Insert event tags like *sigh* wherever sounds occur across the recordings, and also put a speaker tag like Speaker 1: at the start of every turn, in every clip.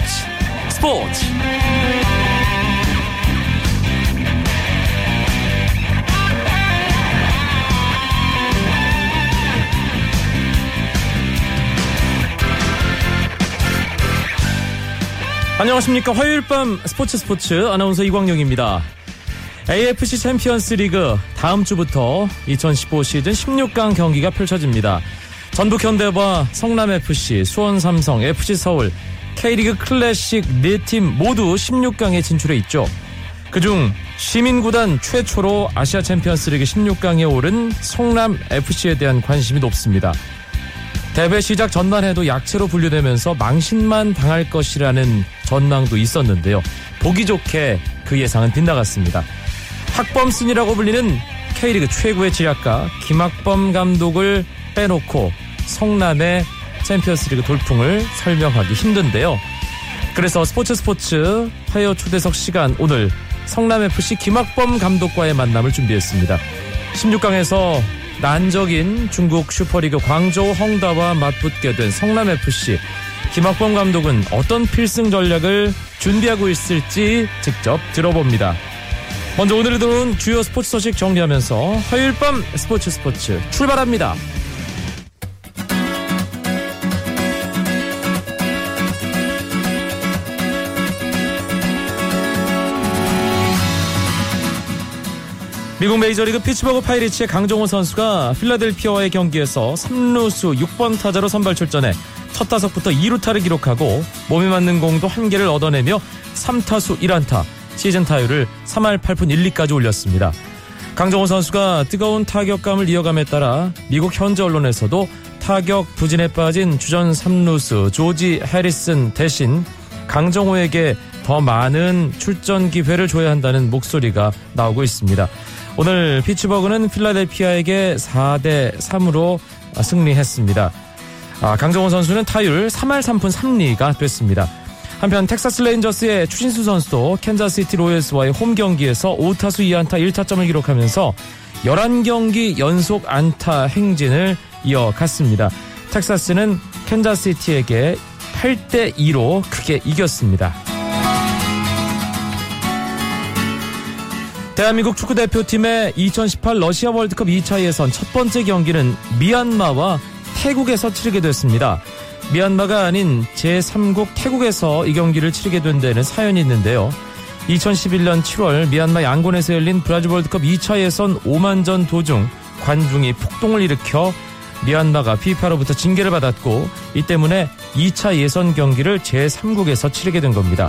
Speaker 1: 스포츠 스포츠. 안녕하십니까. 화요일 밤 스포츠 스포츠. 아나운서 이광용입니다. AFC 챔피언스 리그 다음 주부터 2015 시즌 16강 경기가 펼쳐집니다. 전북 현대와 성남FC, 수원 삼성, FC서울, K리그 클래식 네 팀 모두 16강에 진출해 있죠. 그중 시민구단 최초로 아시아 챔피언스리그 16강에 오른 성남FC에 대한 관심이 높습니다. 대회 시작 전만 해도 약체로 분류되면서 망신만 당할 것이라는 전망도 있었는데요. 보기 좋게 그 예상은 빗나갔습니다. 학범순이라고 불리는 K리그 최고의 지략가 김학범 감독을 빼놓고 성남의 챔피언스리그 돌풍을 설명하기 힘든데요. 그래서 스포츠 스포츠 화요 초대석 시간 오늘 성남FC 김학범 감독과의 만남을 준비했습니다. 16강에서 난적인 중국 슈퍼리그 광저우 헝다와 맞붙게 된 성남FC 김학범 감독은 어떤 필승 전략을 준비하고 있을지 직접 들어봅니다. 먼저 오늘 들어온 주요 스포츠 소식 정리하면서 화요일 밤 스포츠 스포츠 출발합니다. 미국 메이저리그 피츠버그 파이리츠의 강정호 선수가 필라델피아와의 경기에서 3루수 6번 타자로 선발 출전해 첫 타석부터 2루타를 기록하고 몸에 맞는 공도 한 개를 얻어내며 3타수 1안타, 시즌 타율을 3할 8푼 1, 리까지 올렸습니다. 강정호 선수가 뜨거운 타격감을 이어감에 따라 미국 현지 언론에서도 타격 부진에 빠진 주전 3루수 조지 해리슨 대신 강정호에게 더 많은 출전 기회를 줘야 한다는 목소리가 나오고 있습니다. 오늘 피츠버그는 필라델피아에게 4대 3으로 승리했습니다. 아, 강정호 선수는 타율 3할 3푼 3리가 됐습니다. 한편 텍사스 레인저스의 추신수 선수도 캔자스시티 로열스와의 홈 경기에서 5타수 2안타 1타점을 기록하면서 11경기 연속 안타 행진을 이어갔습니다. 텍사스는 캔자스시티에게 8대 2로 크게 이겼습니다. 대한민국 축구 대표팀의 2018 러시아 월드컵 2차 예선 첫 번째 경기는 미얀마와 태국에서 치르게 됐습니다. 미얀마가 아닌 제3국 태국에서 이 경기를 치르게 된 데는 사연이 있는데요. 2011년 7월 미얀마 양곤에서 열린 브라질 월드컵 2차 예선 5만전 도중 관중이 폭동을 일으켜 미얀마가 피파로부터 징계를 받았고 이 때문에 2차 예선 경기를 제3국에서 치르게 된 겁니다.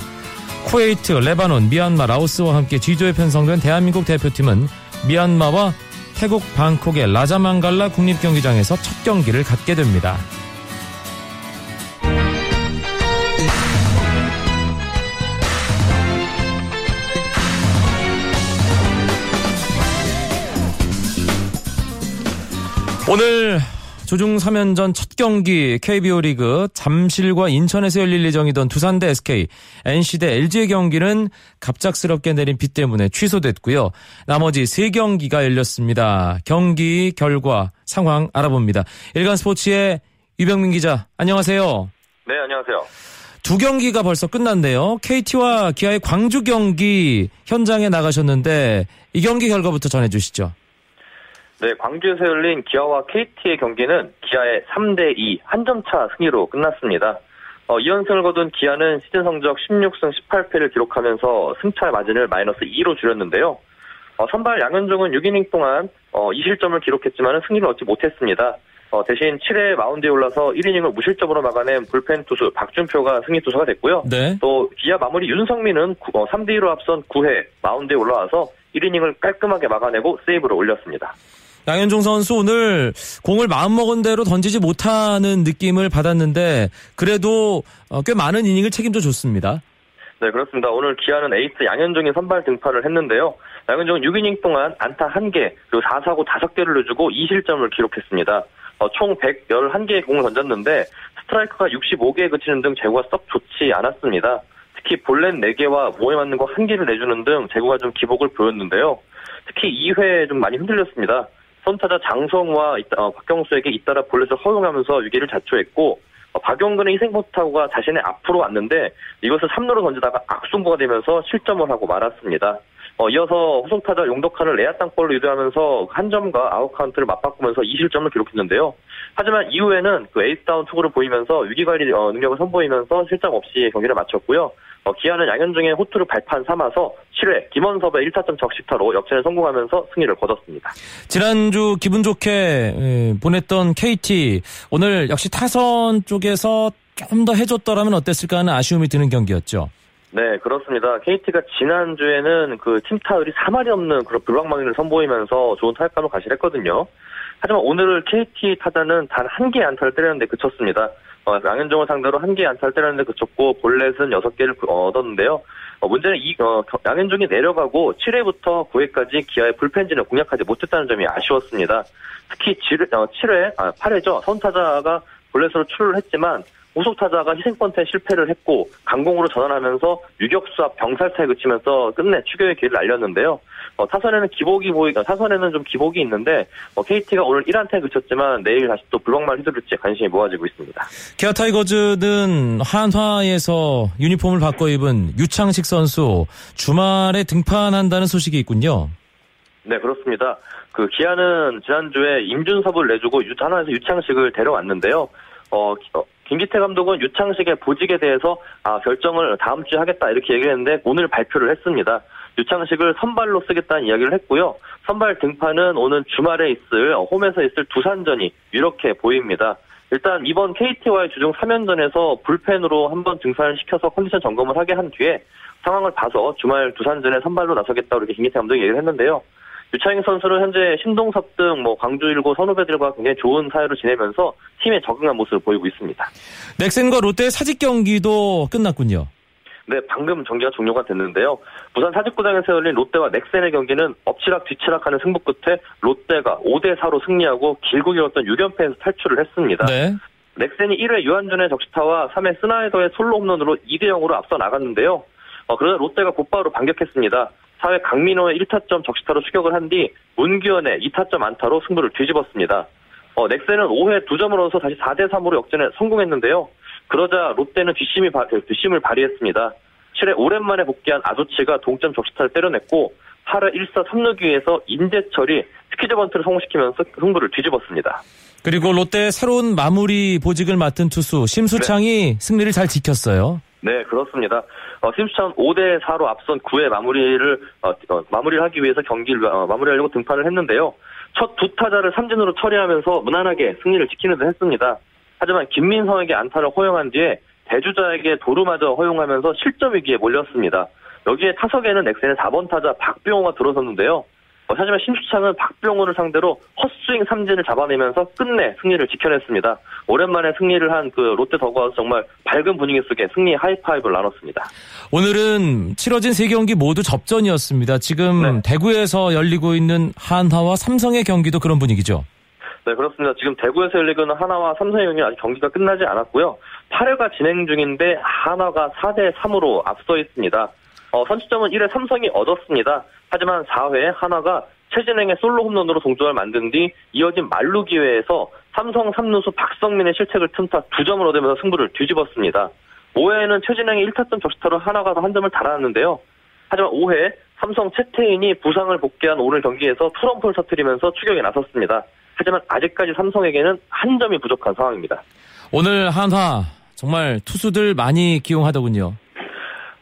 Speaker 1: 쿠웨이트, 레바논, 미얀마, 라오스와 함께 G조에 편성된 대한민국 대표팀은 미얀마와 태국 방콕의 라자망갈라 국립경기장에서 첫 경기를 갖게 됩니다. 오늘 조중 3연전 첫 경기 KBO 리그 잠실과 인천에서 열릴 예정이던 두산 대 SK, NC 대 LG의 경기는 갑작스럽게 내린 비 때문에 취소됐고요. 나머지 세 경기가 열렸습니다. 경기 결과 상황 알아봅니다. 일간 스포츠의 유병민 기자, 안녕하세요.
Speaker 2: 네, 안녕하세요.
Speaker 1: 두 경기가 벌써 끝났네요. KT와 기아의 광주 경기 현장에 나가셨는데 이 경기 결과부터 전해 주시죠.
Speaker 2: 네, 광주에서 열린 기아와 KT의 경기는 기아의 3대2 한 점 차 승리로 끝났습니다. 어, 2연승을 거둔 기아는 시즌 성적 16승 18패를 기록하면서 승차 마진을 마이너스 2로 줄였는데요. 어, 선발 양현종은 6이닝 동안 어, 2실점을 기록했지만 승리를 얻지 못했습니다. 어, 대신 7회 마운드에 올라서 1이닝을 무실점으로 막아낸 불펜 투수 박준표가 승리 투수가 됐고요.
Speaker 1: 네.
Speaker 2: 또 기아 마무리 윤성민은 3대2로 앞선 9회 마운드에 올라와서 1이닝을 깔끔하게 막아내고 세이브를 올렸습니다.
Speaker 1: 양현종 선수 오늘 공을 마음먹은 대로 던지지 못하는 느낌을 받았는데 그래도 어, 꽤 많은 이닝을 책임져 줬습니다.
Speaker 2: 네, 그렇습니다. 오늘 기아는 에이스 양현종이 선발 등판을 했는데요. 양현종은 6이닝 동안 안타 1개, 그리고 4사고 5개를 내주고 2실점을 기록했습니다. 어, 총 111개의 공을 던졌는데 스트라이크가 65개에 그치는 등 제구가 썩 좋지 않았습니다. 특히 볼넷 4개와 모에 맞는 거 1개를 내주는 등 제구가 좀 기복을 보였는데요. 특히 2회에 좀 많이 흔들렸습니다. 선두타자 장성우와 어, 박경수에게 잇따라 볼넷을 허용하면서 위기를 자초했고 어, 박용근의 희생번트 타구가 자신의 앞으로 왔는데 이것을 3루로 던지다가 악송구가 되면서 실점을 하고 말았습니다. 어, 이어서 후속 타자 용덕한을 내야 땅볼로 유도하면서 한 점과 아웃 카운트를 맞바꾸면서 2실점을 기록했는데요. 하지만 이후에는 그 에이스다운 투구를 보이면서 위기관리 어, 능력을 선보이면서 실점 없이 경기를 마쳤고요. 어, 기아는 양현종의 호투를 발판 삼아서 7회 김원섭의 1타점 적시타로 역전에 성공하면서 승리를 거뒀습니다.
Speaker 1: 지난주 기분 좋게 보냈던 KT 오늘 역시 타선 쪽에서 좀 더 해줬더라면 어땠을까 하는 아쉬움이 드는 경기였죠.
Speaker 2: 네, 그렇습니다. KT가 지난주에는 그 팀 타율이 3할이 없는 그런 불방망이를 선보이면서 좋은 타격감을 가실했거든요. 하지만 오늘 KT 타자는 단 한 개의 안타를 때렸는데 그쳤습니다. 어, 양현종을 상대로 한 개의 안타를 때렸는데 그쳤고 볼넷은 6개를 얻었는데요. 어, 문제는 이 어, 양현종이 내려가고 7회부터 9회까지 기아의 불펜진을 공략하지 못했다는 점이 아쉬웠습니다. 특히 7회, 어, 7회 아, 8회죠. 선타자가 볼넷으로 출루를 했지만 우속 타자가 희생번트에 실패를 했고 강공으로 전환하면서 유격수 앞 병살타에 그치면서 끝내 추격의 길을 날렸는데요. 어, 타선에는 기복이 보이, 타선에는 좀 기복이 있는데 어, KT가 오늘 1안타에 그쳤지만 내일 다시 또 불멍만 휘두를지 관심이 모아지고 있습니다.
Speaker 1: 기아 타이거즈는 한화에서 유니폼을 바꿔 입은 유창식 선수 주말에 등판한다는 소식이 있군요.
Speaker 2: 네 그렇습니다. 그 기아는 지난주에 임준섭을 내주고 유, 한화에서 유창식을 데려왔는데요. 어, 어 김기태 감독은 유창식의 보직에 대해서 아, 결정을 다음 주에 하겠다 이렇게 얘기를 했는데 오늘 발표를 했습니다. 유창식을 선발로 쓰겠다는 이야기를 했고요. 선발 등판은 오는 주말에 있을 어, 홈에서 있을 두산전이 이렇게 보입니다. 일단 이번 KT와의 주중 3연전에서 불펜으로 한번 등산을 시켜서 컨디션 점검을 하게 한 뒤에 상황을 봐서 주말 두산전에 선발로 나서겠다고 이렇게 김기태 감독이 얘기를 했는데요. 유창희 선수는 현재 신동섭 등 뭐 광주 일고 선후배들과 굉장히 좋은 사회를 지내면서 팀에 적응한 모습을 보이고 있습니다.
Speaker 1: 넥센과 롯데 사직 경기도 끝났군요.
Speaker 2: 네, 방금 경기가 종료가 됐는데요. 부산 사직구장에서 열린 롯데와 넥센의 경기는 엎치락 뒤치락하는 승부 끝에 롯데가 5대 4로 승리하고 길고 길었던 6연패에서 탈출을 했습니다. 네. 넥센이 1회 유한준의 적시타와 3회 스나이더의 솔로 홈런으로 2대 0으로 앞서 나갔는데요. 어, 그러나 롯데가 곧바로 반격했습니다. 4회 강민호의 1타점 적시타로 추격을 한 뒤 문규현의 2타점 안타로 승부를 뒤집었습니다. 어, 넥센은 5회 2점을 얻어서 다시 4대 3으로 역전에 성공했는데요. 그러자 롯데는 뒷심이 바, 뒷심을 발휘했습니다. 7회 오랜만에 복귀한 아두치가 동점 적시타를 때려냈고 8회 1사 3루 기회에서 임재철이 스퀴즈 번트를 성공시키면서 승부를 뒤집었습니다.
Speaker 1: 그리고 롯데 새로운 마무리 보직을 맡은 투수 심수창이 네. 승리를 잘 지켰어요.
Speaker 2: 네, 그렇습니다. 어, 심수창 5대 4로 앞선 9회 마무리를 어, 어, 마무리를 하기 위해서 경기를 어, 마무리하려고 등판을 했는데요. 첫 두 타자를 삼진으로 처리하면서 무난하게 승리를 지키는 듯 했습니다. 하지만 김민성에게 안타를 허용한 뒤에 대주자에게 도루마저 허용하면서 실점 위기에 몰렸습니다. 여기에 타석에는 넥센의 4번 타자 박병호가 들어섰는데요. 어, 하지만 신수창은 박병호를 상대로 헛스윙 삼진을 잡아내면서 끝내 승리를 지켜냈습니다. 오랜만에 승리를 한 그 롯데 더그아웃 정말 밝은 분위기 속에 승리 하이파이브를 나눴습니다.
Speaker 1: 오늘은 치러진 세 경기 모두 접전이었습니다. 지금 네. 대구에서 열리고 있는 한화와 삼성의 경기도 그런 분위기죠.
Speaker 2: 네, 그렇습니다. 지금 대구에서 열리고 있는 하나와 삼성의 경기 아직 경기가 끝나지 않았고요. 8회가 진행 중인데 하나가 4대 3으로 앞서 있습니다. 어, 선취점은 1회 삼성이 얻었습니다. 하지만 4회 하나가 최진행의 솔로 홈런으로 동점을 만든 뒤 이어진 만루 기회에서 삼성 3루수 박성민의 실책을 틈타 2점을 얻으면서 승부를 뒤집었습니다. 5회에는 최진행의 1타점 적시타로 하나가 한 점을 달았는데요. 하지만 5회 삼성 채태인이 부상을 복귀한 오늘 경기에서 트럼프를 터뜨리면서 추격에 나섰습니다. 하지만 아직까지 삼성에게는 한 점이 부족한 상황입니다.
Speaker 1: 오늘 한화 정말 투수들 많이 기용하더군요.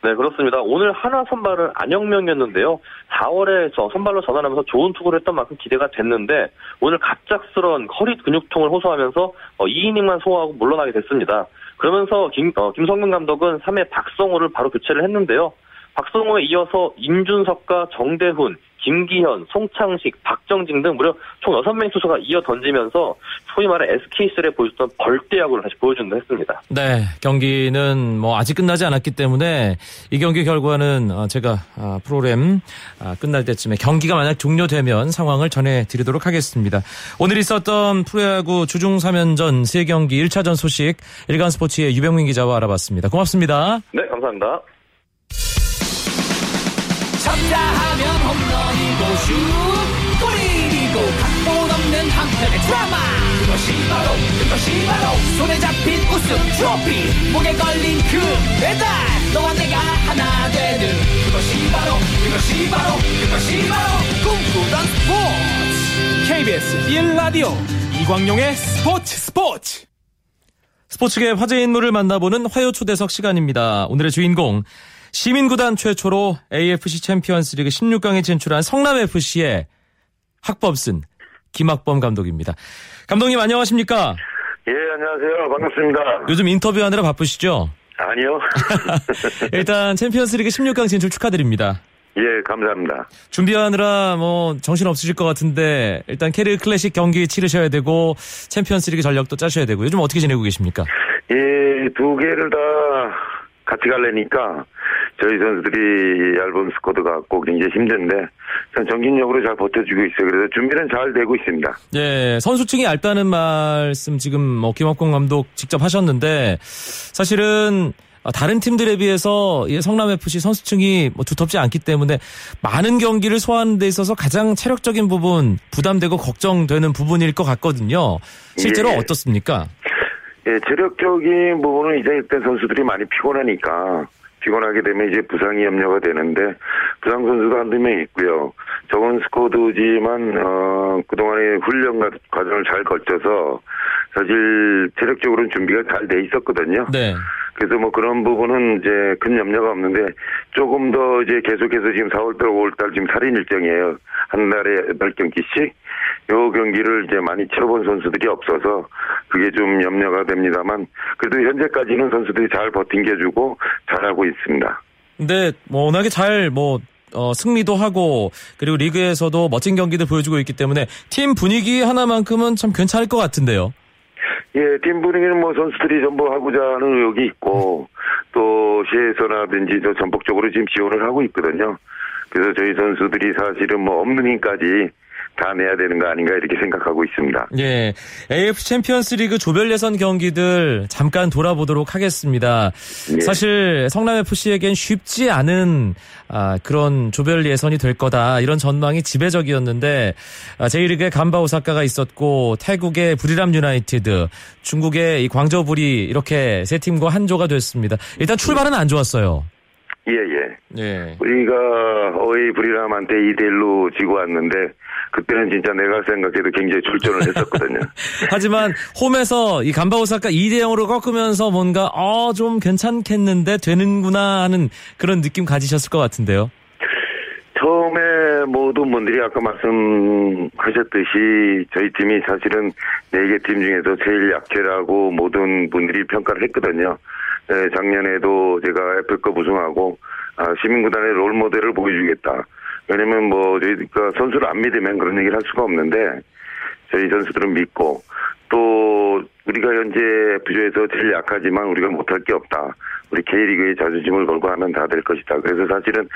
Speaker 2: 네, 그렇습니다. 오늘 하나 선발은 안영명이었는데요. 4월에 저 선발로 전환하면서 좋은 투구를 했던 만큼 기대가 됐는데 오늘 갑작스런 허리 근육통을 호소하면서 2이닝만 어, 소화하고 물러나게 됐습니다. 그러면서 김, 어, 김성근 감독은 3회 박성호를 바로 교체를 했는데요. 박성호에 이어서 임준석과 정대훈, 김기현, 송창식, 박정진 등 무려 총 6명 투수가 이어 던지면서 소위 말해 SK슬에 보여줬던 벌떼야구를 다시 보여준다 했습니다.
Speaker 1: 네, 경기는 뭐 아직 끝나지 않았기 때문에 이 경기 결과는 어, 제가 아, 프로그램 아, 끝날 때쯤에 경기가 만약 종료되면 상황을 전해드리도록 하겠습니다. 오늘 있었던 프로야구 주중 3연전 3경기 1차전 소식 일간스포츠의 유병민 기자와 알아봤습니다. 고맙습니다.
Speaker 2: 네, 감사합니다.
Speaker 3: 쳤다 하면 홈런이고 슛 골이고 각본 없는 한편의 드라마. 그것이 바로 그것이 바로 손에 잡힌 우승 트로피. 목에 걸린 그 배달 너와 내가 하나 되는 그것이 바로 그것이 바로 그것이 바로 꿈꾸던 스포츠. KBS 1라디오 이광용의 스포츠 스포츠.
Speaker 1: 스포츠계 화제 인물을 만나보는 화요 초대석 시간입니다. 오늘의 주인공 시민구단 최초로 AFC 챔피언스리그 16강에 진출한 성남FC의 학범슨 김학범 감독입니다. 감독님 안녕하십니까?
Speaker 4: 예, 안녕하세요. 반갑습니다.
Speaker 1: 요즘 인터뷰하느라 바쁘시죠?
Speaker 4: 아니요. *laughs*
Speaker 1: 일단 챔피언스리그 16강 진출 축하드립니다.
Speaker 4: 예, 감사합니다.
Speaker 1: 준비하느라 뭐 정신 없으실 것 같은데 일단 K리그 클래식 경기 치르셔야 되고 챔피언스리그 전력도 짜셔야 되고 요즘 어떻게 지내고 계십니까?
Speaker 4: 예, 두 개를 다 같이 갈래니까 저희 선수들이 얇은 스쿼드가 꼭 굉장히 힘든데 전 정신력으로 잘 버텨주고 있어요. 그래서 준비는 잘 되고 있습니다.
Speaker 1: 예, 선수층이 얇다는 말씀 지금 뭐 김학공 감독 직접 하셨는데 사실은 다른 팀들에 비해서 이 성남 FC 선수층이 뭐 두텁지 않기 때문에 많은 경기를 소화하는 데 있어서 가장 체력적인 부분 부담되고 걱정되는 부분일 것 같거든요. 실제로
Speaker 4: 예.
Speaker 1: 어떻습니까?
Speaker 4: 예, 체력적인 부분은 이제 일단 선수들이 많이 피곤하니까 피곤하게 되면 이제 부상이 염려가 되는데 부상 선수도 한두 명 있고요. 적은 스쿼드지만 어 그동안의 훈련 과- 과정을 잘 거쳐서 사실 체력적으로는 준비가 잘 돼 있었거든요.
Speaker 1: 네.
Speaker 4: 그래서 뭐 그런 부분은 이제 큰 염려가 없는데 조금 더 이제 계속해서 지금 4월달, 5월달 지금 살인 일정이에요. 한 달에 8경기씩. 요 경기를 이제 많이 치러본 선수들이 없어서 그게 좀 염려가 됩니다만 그래도 현재까지는 선수들이 잘 버틴겨주고 잘하고 있습니다.
Speaker 1: 근데 뭐 워낙에 잘뭐 어, 승리도 하고 그리고 리그에서도 멋진 경기들 보여주고 있기 때문에 팀 분위기 하나만큼은 참 괜찮을 것 같은데요.
Speaker 4: 예, 팀 분위기는 뭐 선수들이 전부 하고자 하는 의욕이 있고 또 시에서라든지 저 전폭적으로 지금 지원을 하고 있거든요. 그래서 저희 선수들이 사실은 뭐 없는 힘까지 다 내야 되는 거 아닌가 이렇게 생각하고 있습니다.
Speaker 1: 예, AFC 챔피언스 리그 조별 예선 경기들 잠깐 돌아보도록 하겠습니다.
Speaker 4: 예.
Speaker 1: 사실 성남 FC에겐 쉽지 않은 아, 그런 조별 예선이 될 거다 이런 전망이 지배적이었는데 아, J리그의 간바 오사카가 있었고 태국의 부리람 유나이티드, 중국의 이 광저우 푸리 이렇게 세 팀과 한 조가 됐습니다. 일단 출발은 안 좋았어요.
Speaker 4: 예, 예.
Speaker 1: 예.
Speaker 4: 우리가 어이 브리람한테 2대1로 지고 왔는데 그때는 진짜 내가 생각해도 굉장히 출전을 했었거든요. *laughs*
Speaker 1: 하지만 홈에서 이 간바 오사카 2대 0으로 꺾으면서 뭔가 어 좀 괜찮겠는데 되는구나 하는 그런 느낌 가지셨을 것 같은데요.
Speaker 4: 처음에 모든 분들이 아까 말씀하셨듯이 저희 팀이 사실은 네 개 팀 중에서 제일 약체라고 모든 분들이 평가를 했거든요. 네, 작년에도 제가 애플컵 우승하고 아, 시민구단의 롤 모델을 보여주겠다. 왜냐면 뭐 저희가 선수를 안 믿으면 그런 얘기를 할 수가 없는데 저희 선수들은 믿고 또 우리가 현재 F조에서 제일 약하지만 우리가 못할 게 없다. 우리 K리그의 자존심을 걸고 하면 다 될 것이다. 그래서 사실은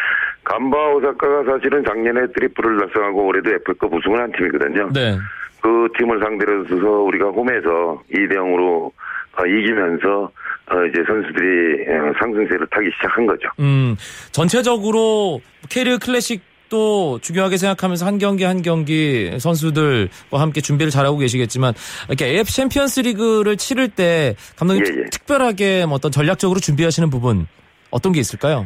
Speaker 4: 간바 오사카가 사실은 작년에 트리플을 달성하고 올해도 F컵 우승을 한 팀이거든요.
Speaker 1: 네.
Speaker 4: 그 팀을 상대로 해서 우리가 홈에서 2대 0으로 어, 이기면서 어, 이제 선수들이 어, 상승세를 타기 시작한 거죠.
Speaker 1: 음, 전체적으로 K리그 클래식도 중요하게 생각하면서 한 경기 한 경기 선수들과 함께 준비를 잘하고 계시겠지만 이렇게 AFC 챔피언스 리그를 치를 때 감독님
Speaker 4: 예, 예.
Speaker 1: 특별하게 뭐 어떤 전략적으로 준비하시는 부분 어떤 게 있을까요?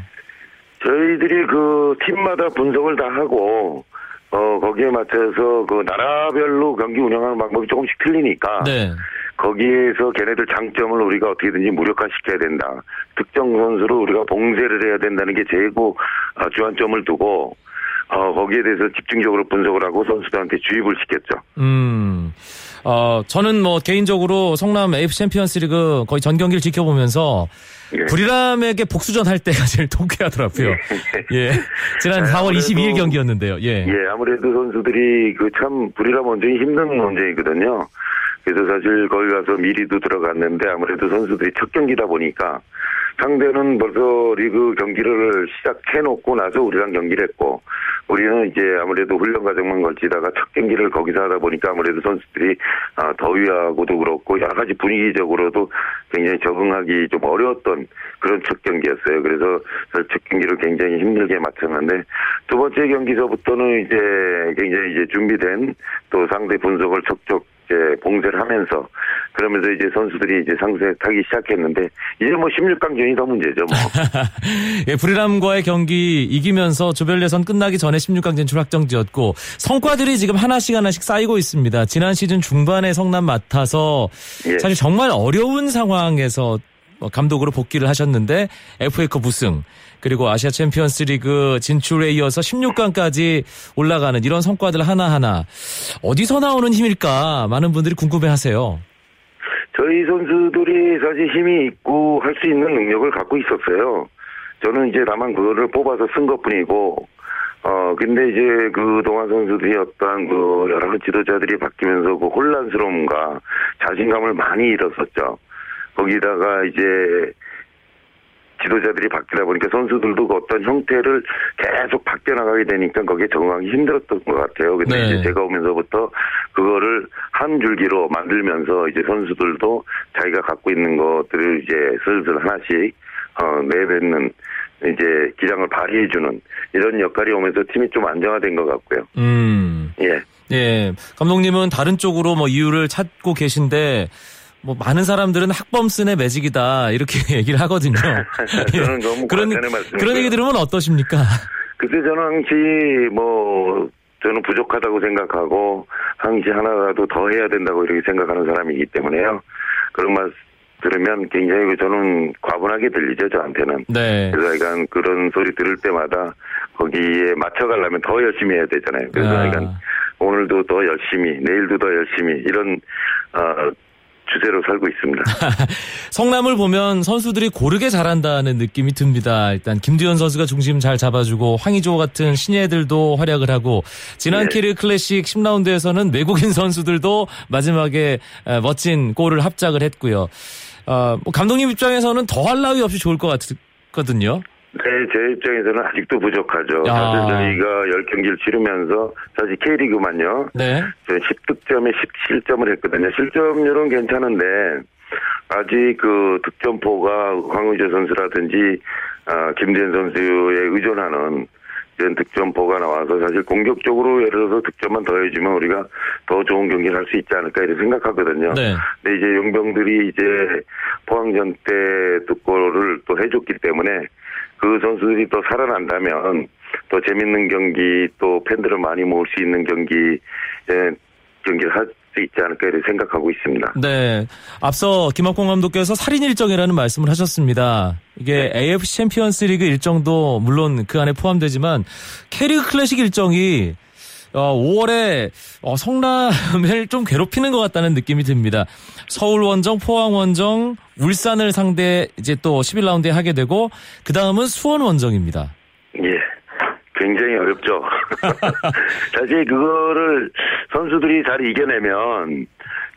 Speaker 4: 저희들이 그 팀마다 분석을 다 하고 어 거기에 맞춰서 그 나라별로 경기 운영하는 방법이 조금씩 틀리니까
Speaker 1: 네.
Speaker 4: 거기에서 걔네들 장점을 우리가 어떻게든지 무력화시켜야 된다. 특정 선수를 우리가 봉쇄를 해야 된다는 게 제고 아, 주안점을 두고 어, 거기에 대해서 집중적으로 분석을 하고 선수들한테 주입을 시켰죠.
Speaker 1: 음, 어, 저는 뭐 개인적으로 성남 AFC 챔피언스 리그 거의 전 경기를 지켜보면서
Speaker 4: 예.
Speaker 1: 부리람에게 복수전 할 때가 *laughs* 제일 통쾌하더라고요. 예. 지난 4월
Speaker 4: 아무래도-
Speaker 1: 22일 경기였는데요. 예.
Speaker 4: 예, 아무래도 선수들이 그 참 부리람 원정이 힘든 문제이거든요. 그래서 사실 거기 가서 미리도 들어갔는데 아무래도 선수들이 첫 경기다 보니까 상대는 벌써 리그 경기를 시작해놓고 나서 우리랑 경기를 했고 우리는 이제 아무래도 훈련 과정만 걸치다가 첫 경기를 거기서 하다 보니까 아무래도 선수들이 아, 더위하고도 그렇고 여러 가지 분위기적으로도 굉장히 적응하기 좀 어려웠던 그런 첫 경기였어요. 그래서 첫 경기를 굉장히 힘들게 마쳤는데 두 번째 경기서부터는 이제 굉장히 이제 준비된 또 상대 분석을 척척 이제 봉쇄를 하면서 그러면서 이제 선수들이 이제 상승세 타기 시작했는데 이제 뭐 16강전이 더 문제죠. 뭐. *laughs*
Speaker 1: 예, 부리람과의 경기 이기면서 조별 예선 끝나기 전에 16강 진출 확정지었고 성과들이 지금 하나씩 하나씩 쌓이고 있습니다. 지난 시즌 중반에 성남 맡아서
Speaker 4: 예.
Speaker 1: 사실 정말 어려운 상황에서 뭐 감독으로 복귀를 하셨는데 FA컵 우승 그리고 아시아 챔피언스 리그 진출에 이어서 16강까지 올라가는 이런 성과들 하나하나 어디서 나오는 힘일까 많은 분들이 궁금해 하세요.
Speaker 4: 저희 선수들이 사실 힘이 있고 할 수 있는 능력을 갖고 있었어요. 저는 이제 다만 그거를 뽑아서 쓴 것 뿐이고, 어, 근데 이제 그 동안 선수들이 어떤 그 여러 가지 지도자들이 바뀌면서 그 혼란스러움과 자신감을 많이 잃었었죠. 거기다가 이제 지도자들이 바뀌다 보니까 선수들도 그 어떤 형태를 계속 바뀌어나가게 되니까 거기에 적응하기 힘들었던 것 같아요. 근데
Speaker 1: 네.
Speaker 4: 이제 제가 오면서부터 그거를 한 줄기로 만들면서 이제 선수들도 자기가 갖고 있는 것들을 이제 슬슬 하나씩 어, 내뱉는 이제 기량을 발휘해주는 이런 역할이 오면서 팀이 좀 안정화된 것 같고요.
Speaker 1: 음.
Speaker 4: 예.
Speaker 1: 예, 감독님은 다른 쪽으로 뭐 이유를 찾고 계신데 뭐 많은 사람들은 학범슨의 매직이다 이렇게 *laughs* 얘기를 하거든요. *laughs*
Speaker 4: 저는 너무
Speaker 1: 그런. 그런 얘기 들으면 어떠십니까?
Speaker 4: 그때 저는 항시 뭐 저는 부족하다고 생각하고 항시 하나라도 더 해야 된다고 이렇게 생각하는 사람이기 때문에요. 그런 말 들으면 굉장히 저는 과분하게 들리죠 저한테는.
Speaker 1: 네.
Speaker 4: 그래서 약간 그런 소리 들을 때마다 거기에 맞춰가려면 더 열심히 해야 되잖아요. 그래서
Speaker 1: 아.
Speaker 4: 약간 오늘도 더 열심히, 내일도 더 열심히 이런 어, 주제로 살고 있습니다. *laughs*
Speaker 1: 성남을 보면 선수들이 고르게 잘한다는 느낌이 듭니다. 일단 김두현 선수가 중심 잘 잡아주고 황의조 같은 신예들도 활약을 하고 지난
Speaker 4: 네.
Speaker 1: 캐리어 클래식 10라운드에서는 외국인 선수들도 마지막에 에, 멋진 골을 합작을 했고요. 어, 뭐 감독님 입장에서는 더할 나위 없이 좋을 것 같거든요.
Speaker 4: 네, 제 입장에서는 아직도 부족하죠.
Speaker 1: 야.
Speaker 4: 사실 저희가 10경기를 치르면서 사실 K리그만요.
Speaker 1: 네.
Speaker 4: 저 10득점에 17점을 했거든요. 실점률은 괜찮은데 아직 그 득점포가 황의조 선수라든지 아, 김대현 선수에 의존하는 이런 득점포가 나와서 사실 공격적으로 예를 들어서 득점만 더해주면 우리가 더 좋은 경기를 할 수 있지 않을까 이렇게 생각하거든요.
Speaker 1: 네.
Speaker 4: 근데 이제 용병들이 이제 포항전 때 득골을 또 해줬기 때문에 그 선수들이 또 살아난다면 또 재밌는 경기 또 팬들을 많이 모을 수 있는 경기 예, 경기를 할 수 있지 않을까 이렇게 생각하고 있습니다.
Speaker 1: 네. 앞서 김학범 감독께서 살인 일정이라는 말씀을 하셨습니다. 이게 AFC 챔피언스 리그 일정도 물론 그 안에 포함되지만 K리그 클래식 일정이 어, 5월에 어, 성남을 좀 괴롭히는 것 같다는 느낌이 듭니다. 서울 원정, 포항 원정, 울산을 상대 이제 또 11라운드에 하게 되고 그 다음은 수원 원정입니다.
Speaker 4: 예. 굉장히 어렵죠. *laughs* 사실 그거를 선수들이 잘 이겨내면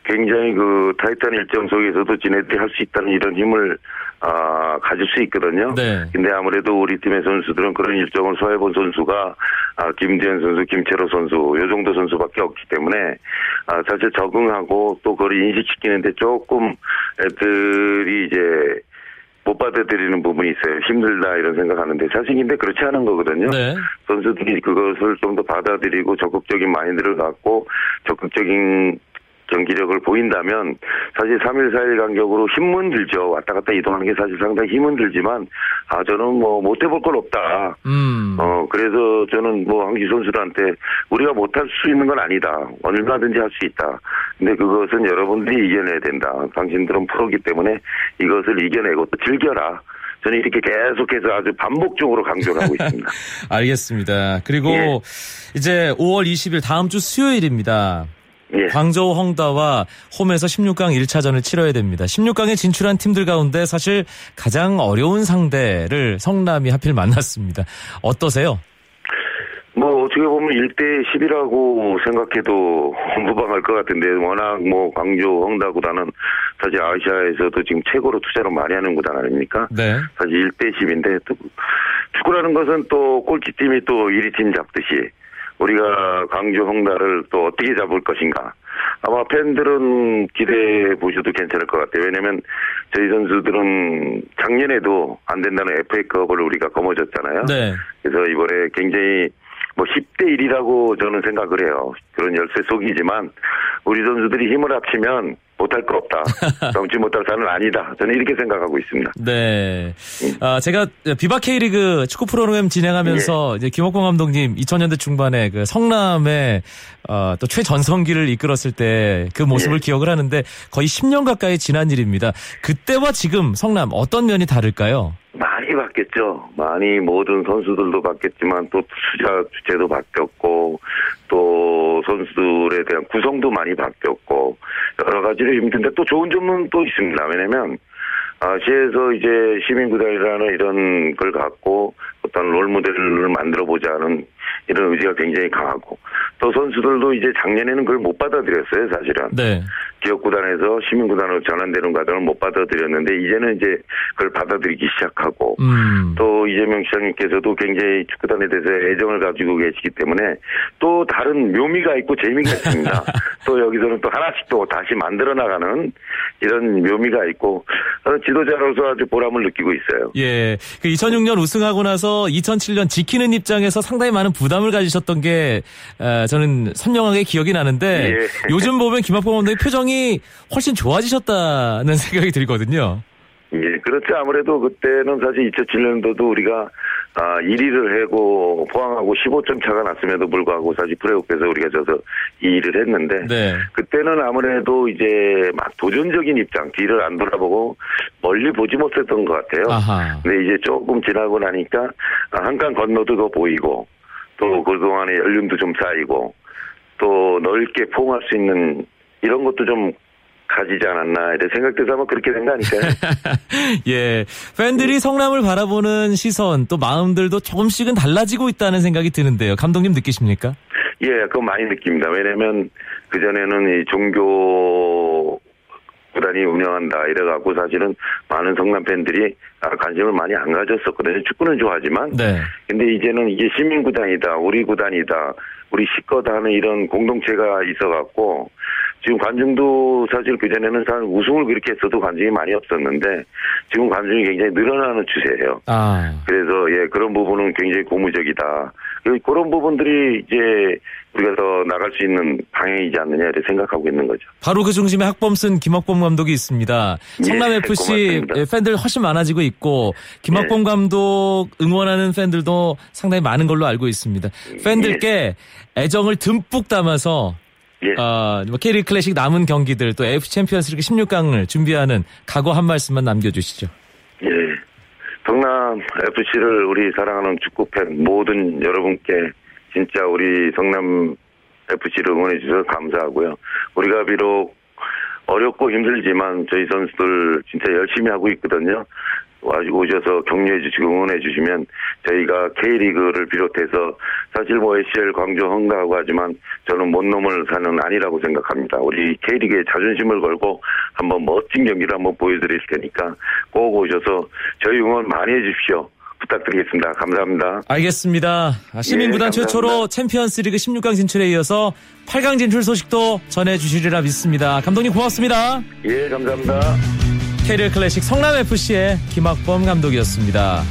Speaker 4: 굉장히 그 타이탄 일정 속에서도 지네들이 할 수 있다는 이런 힘을 아, 가질 수 있거든요.
Speaker 1: 네.
Speaker 4: 근데 아무래도 우리 팀의 선수들은 그런 일정을 소화해본 선수가 아, 김재현 선수, 김채로 선수, 요 정도 선수밖에 없기 때문에 아, 사실 적응하고 또 그걸 인식시키는데 조금 애들이 이제 못 받아들이는 부분이 있어요. 힘들다 이런 생각하는데 사실 근데 그렇지 않은 거거든요.
Speaker 1: 네.
Speaker 4: 선수들이 그것을 좀 더 받아들이고 적극적인 마인드를 갖고 적극적인 경기력을 보인다면 사실 3일, 4일 간격으로 힘은 들죠. 왔다 갔다 이동하는 게 사실 상당히 힘은 들지만 아 저는 뭐 못 해볼 건 없다.
Speaker 1: 음.
Speaker 4: 어 그래서 저는 뭐 한기 선수들한테 우리가 못할 수 있는 건 아니다. 얼마든지 할 수 있다. 근데 그것은 여러분들이 이겨내야 된다. 당신들은 프로기 때문에 이것을 이겨내고 또 즐겨라. 저는 이렇게 계속해서 아주 반복적으로 강조를 하고 있습니다. *laughs*
Speaker 1: 알겠습니다. 그리고
Speaker 4: 예.
Speaker 1: 이제 5월 20일 다음 주 수요일입니다.
Speaker 4: 예.
Speaker 1: 광저우 헝다와 홈에서 16강 1차전을 치러야 됩니다. 16강에 진출한 팀들 가운데 사실 가장 어려운 상대를 성남이 하필 만났습니다. 어떠세요?
Speaker 4: 뭐 어떻게 보면 1대 10이라고 생각해도 무방할 것 같은데 워낙 뭐 광주 헝다 구단은 사실 아시아에서도 지금 최고로 투자를 많이 하는 구단 아닙니까?
Speaker 1: 네.
Speaker 4: 사실 1대 10인데 또 축구라는 것은 또 꼴찌팀이 또 1위 팀 잡듯이 우리가 광주 헝다를 또 어떻게 잡을 것인가. 아마 팬들은 기대해 보셔도 괜찮을 것 같아요. 왜냐면 저희 선수들은 작년에도 안 된다는 FA컵을 우리가 거머졌잖아요.
Speaker 1: 네.
Speaker 4: 그래서 이번에 굉장히 뭐 10대 1이라고 저는 생각을 해요. 그런 열쇠 속이지만 우리 선수들이 힘을 합치면 못할 거 없다. *laughs* 넘지 못할 산은 아니다. 저는 이렇게 생각하고 있습니다.
Speaker 1: 네. 아, 제가 비바 K리그 축구 프로그램 진행하면서
Speaker 4: 예.
Speaker 1: 이제 김옥공 감독님 2000년대 중반에 그 성남의 어, 또 최전성기를 이끌었을 때 그 모습을
Speaker 4: 예.
Speaker 1: 기억을 하는데 거의 10년 가까이 지난 일입니다. 그때와 지금 성남 어떤 면이 다를까요?
Speaker 4: 많이 바뀌었죠. 많이 모든 선수들도 바뀌었지만 또 투자 주체도 바뀌었고 또 선수들에 대한 구성도 많이 바뀌었고 여러 가지로 힘든데 또 좋은 점은 또 있습니다. 왜냐면 아, 시에서 이제 시민구단이라는 이런 걸 갖고 어떤 롤모델을 만들어 보자는 이런 의지가 굉장히 강하고 또 선수들도 이제 작년에는 그걸 못 받아들였어요, 사실은.
Speaker 1: 네.
Speaker 4: 기업구단에서 시민구단으로 전환되는 과정을 못 받아들였는데 이제는 이제 그걸 받아들이기 시작하고
Speaker 1: 음.
Speaker 4: 또 이재명 시장님께서도 굉장히 축구단에 대해서 애정을 가지고 계시기 때문에 또 다른 묘미가 있고 재미가 있습니다. *laughs* 또 여기서는 또 하나씩 또 다시 만들어 나가는 이런 묘미가 있고 지도자로서 아주 보람을 느끼고 있어요.
Speaker 1: 예. 그 2006년 우승하고 나서 2007년 지키는 입장에서 상당히 많은 부담을 가지셨던 게 어, 저는 선명하게 기억이 나는데
Speaker 4: 예. *laughs*
Speaker 1: 요즘 보면 김학범 감독의 표정이 훨씬 좋아지셨다는 *laughs* 생각이 들거든요.
Speaker 4: 예, 그렇죠. 아무래도 그때는 사실 2007년도도 우리가 아, 1위를 하고 포항하고 15점 차가 났음에도 불구하고 사실 프레오에서 우리가 져서 2위를 했는데
Speaker 1: 네.
Speaker 4: 그때는 아무래도 이제 막 도전적인 입장, 뒤를 안 돌아보고 멀리 보지 못했던 것 같아요.
Speaker 1: 아하.
Speaker 4: 근데 이제 조금 지나고 나니까 한칸 건너도 보이고 또 그동안에 연륜도 좀 쌓이고 또 넓게 포옹할 수 있는 이런 것도 좀 가지지 않았나 이런 생각돼서 아마 그렇게 된 거 아닐까요? *laughs*
Speaker 1: 예. 팬들이 성남을 바라보는 시선 또 마음들도 조금씩은 달라지고 있다는 생각이 드는데요. 감독님 느끼십니까?
Speaker 4: 예, 그건 많이 느낍니다. 왜냐면 그 전에는 이 종교 구단이 운영한다 이래갖고 사실은 많은 성남 팬들이 아, 관심을 많이 안 가졌었거든요. 축구는 좋아하지만.
Speaker 1: 네.
Speaker 4: 근데 이제는 이게 시민 구단이다, 우리 구단이다, 우리 시거다 하는 이런 공동체가 있어갖고 지금 관중도 사실 그전에는 사실 우승을 그렇게 했어도 관중이 많이 없었는데 지금 관중이 굉장히 늘어나는 추세예요.
Speaker 1: 아.
Speaker 4: 그래서 예 그런 부분은 굉장히 고무적이다. 그- 그런 부분들이 이제 우리가 더 나갈 수 있는 방향이지 않느냐 이렇게 생각하고 있는 거죠.
Speaker 1: 바로 그 중심에 학범슨 김학범 감독이 있습니다.
Speaker 4: 예,
Speaker 1: 성남 FC
Speaker 4: 고맙습니다. 예.
Speaker 1: 팬들 훨씬 많아지고 있고 김학범 감독 응원하는 팬들도 상당히 많은 걸로 알고 있습니다. 팬들께 애정을 듬뿍 담아서
Speaker 4: 예.
Speaker 1: 어, 뭐 K리그 클래식 남은 경기들 또 AFC 챔피언스리그 16강을 준비하는 각오 한 말씀만 남겨주시죠.
Speaker 4: 예. 성남 FC를 우리 사랑하는 축구 팬 모든 여러분께 진짜 우리 성남 FC를 응원해 주셔서 감사하고요. 우리가 비록 어렵고 힘들지만 저희 선수들 진짜 열심히 하고 있거든요. 와- 오셔서 격려해 주시고 응원해 주시면 저희가 K리그를 비롯해서 사실 뭐 ACL 광주 헝다하고 하지만 저는 못 넘을 산은 아니라고 생각합니다. 우리 K리그에 자존심을 걸고 한번 멋진 경기를 한번 보여드릴 테니까 꼭 오셔서 저희 응원 많이 해 주십시오. 부탁드리겠습니다. 감사합니다.
Speaker 1: 알겠습니다. 아, 시민구단
Speaker 4: 예.
Speaker 1: 최초로 챔피언스리그 16강 진출에 이어서 8강 진출 소식도 전해주시리라 믿습니다. 감독님 고맙습니다.
Speaker 4: 예, 감사합니다.
Speaker 1: K리그 클래식 성남FC의 김학범 감독이었습니다.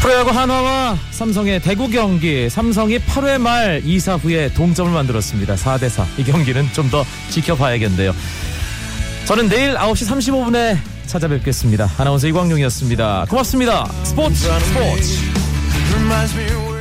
Speaker 1: 프로야구 한화와 삼성의 대구 경기 삼성이 8회 말 2사 후에 동점을 만들었습니다. 4대4 이 경기는 좀 더 지켜봐야겠는데요. 저는 내일 9시 35분에 찾아뵙겠습니다. 아나운서 이광용이었습니다. 고맙습니다. 스포츠 스포츠